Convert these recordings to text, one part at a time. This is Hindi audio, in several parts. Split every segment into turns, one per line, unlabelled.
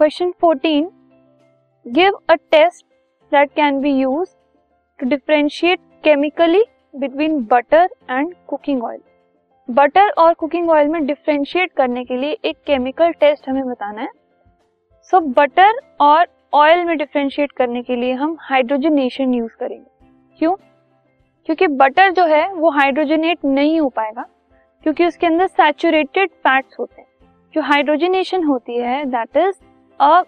Question 14 give a test that can be use to differentiate chemically between butter and cooking oil butter और कुकिंग ऑयल में डिफरेंशिएट करने के लिए एक केमिकल टेस्ट हमें बताना है। सो so, बटर और ऑयल में डिफरेंशिएट करने के लिए हम हाइड्रोजनेशन यूज़ करेंगे। क्यों? क्योंकि बटर जो है वो हाइड्रोजनेट नहीं हो पाएगा क्योंकि उसके अंदर सैचुरेटेड फैट्स होते हैं। जो हाइड्रोजनेशन होती है that is a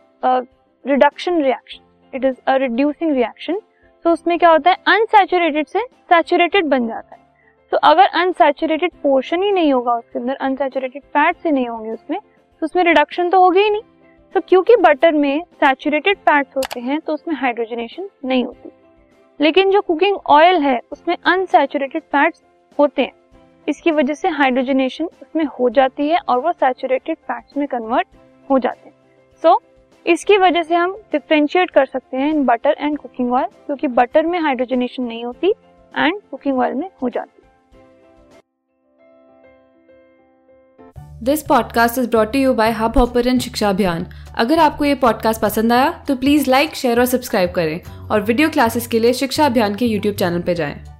reduction reaction it is a reducing reaction तो उसमें क्या होता है? अनसेचुरेटेड से सैचुरेटेड बन जाता है। तो अगर अनसैचुरेटेड पोर्शन ही नहीं होगा उसके अंदर अनसैचुरेटेड फैट से नहीं होंगे उसमें तो उसमें रिडक्शन तो होगी ही नहीं। तो क्योंकि बटर में सैचुरेटेड फैट्स होते हैं तो उसमें हाइड्रोजनेशन नहीं होती। लेकिन जो कुकिंग ऑयल है, उसमें अनसेचुरेटेड फैट्स होते हैं। इसकी वजह से हाइड्रोजनेशन उसमें हो जाती है और वो सैचुरेटेड फैट्स में कन्वर्ट हो जाते हैं। सो इसकी वजह से हम डिफ्रेंशिएट कर सकते हैं in butter and cooking oil क्योंकि बटर में हाइड्रोजनेशन नहीं होती एंड कुकिंग ऑयल में हो जाती
this podcast is brought you by Hub Hopper Shiksha Abhiyan अगर आपको ये पॉडकास्ट पसंद आया तो प्लीज़ लाइक शेयर और सब्सक्राइब करें और वीडियो क्लासेस के लिए शिक्षा अभियान के यूट्यूब चैनल पर जाएँ।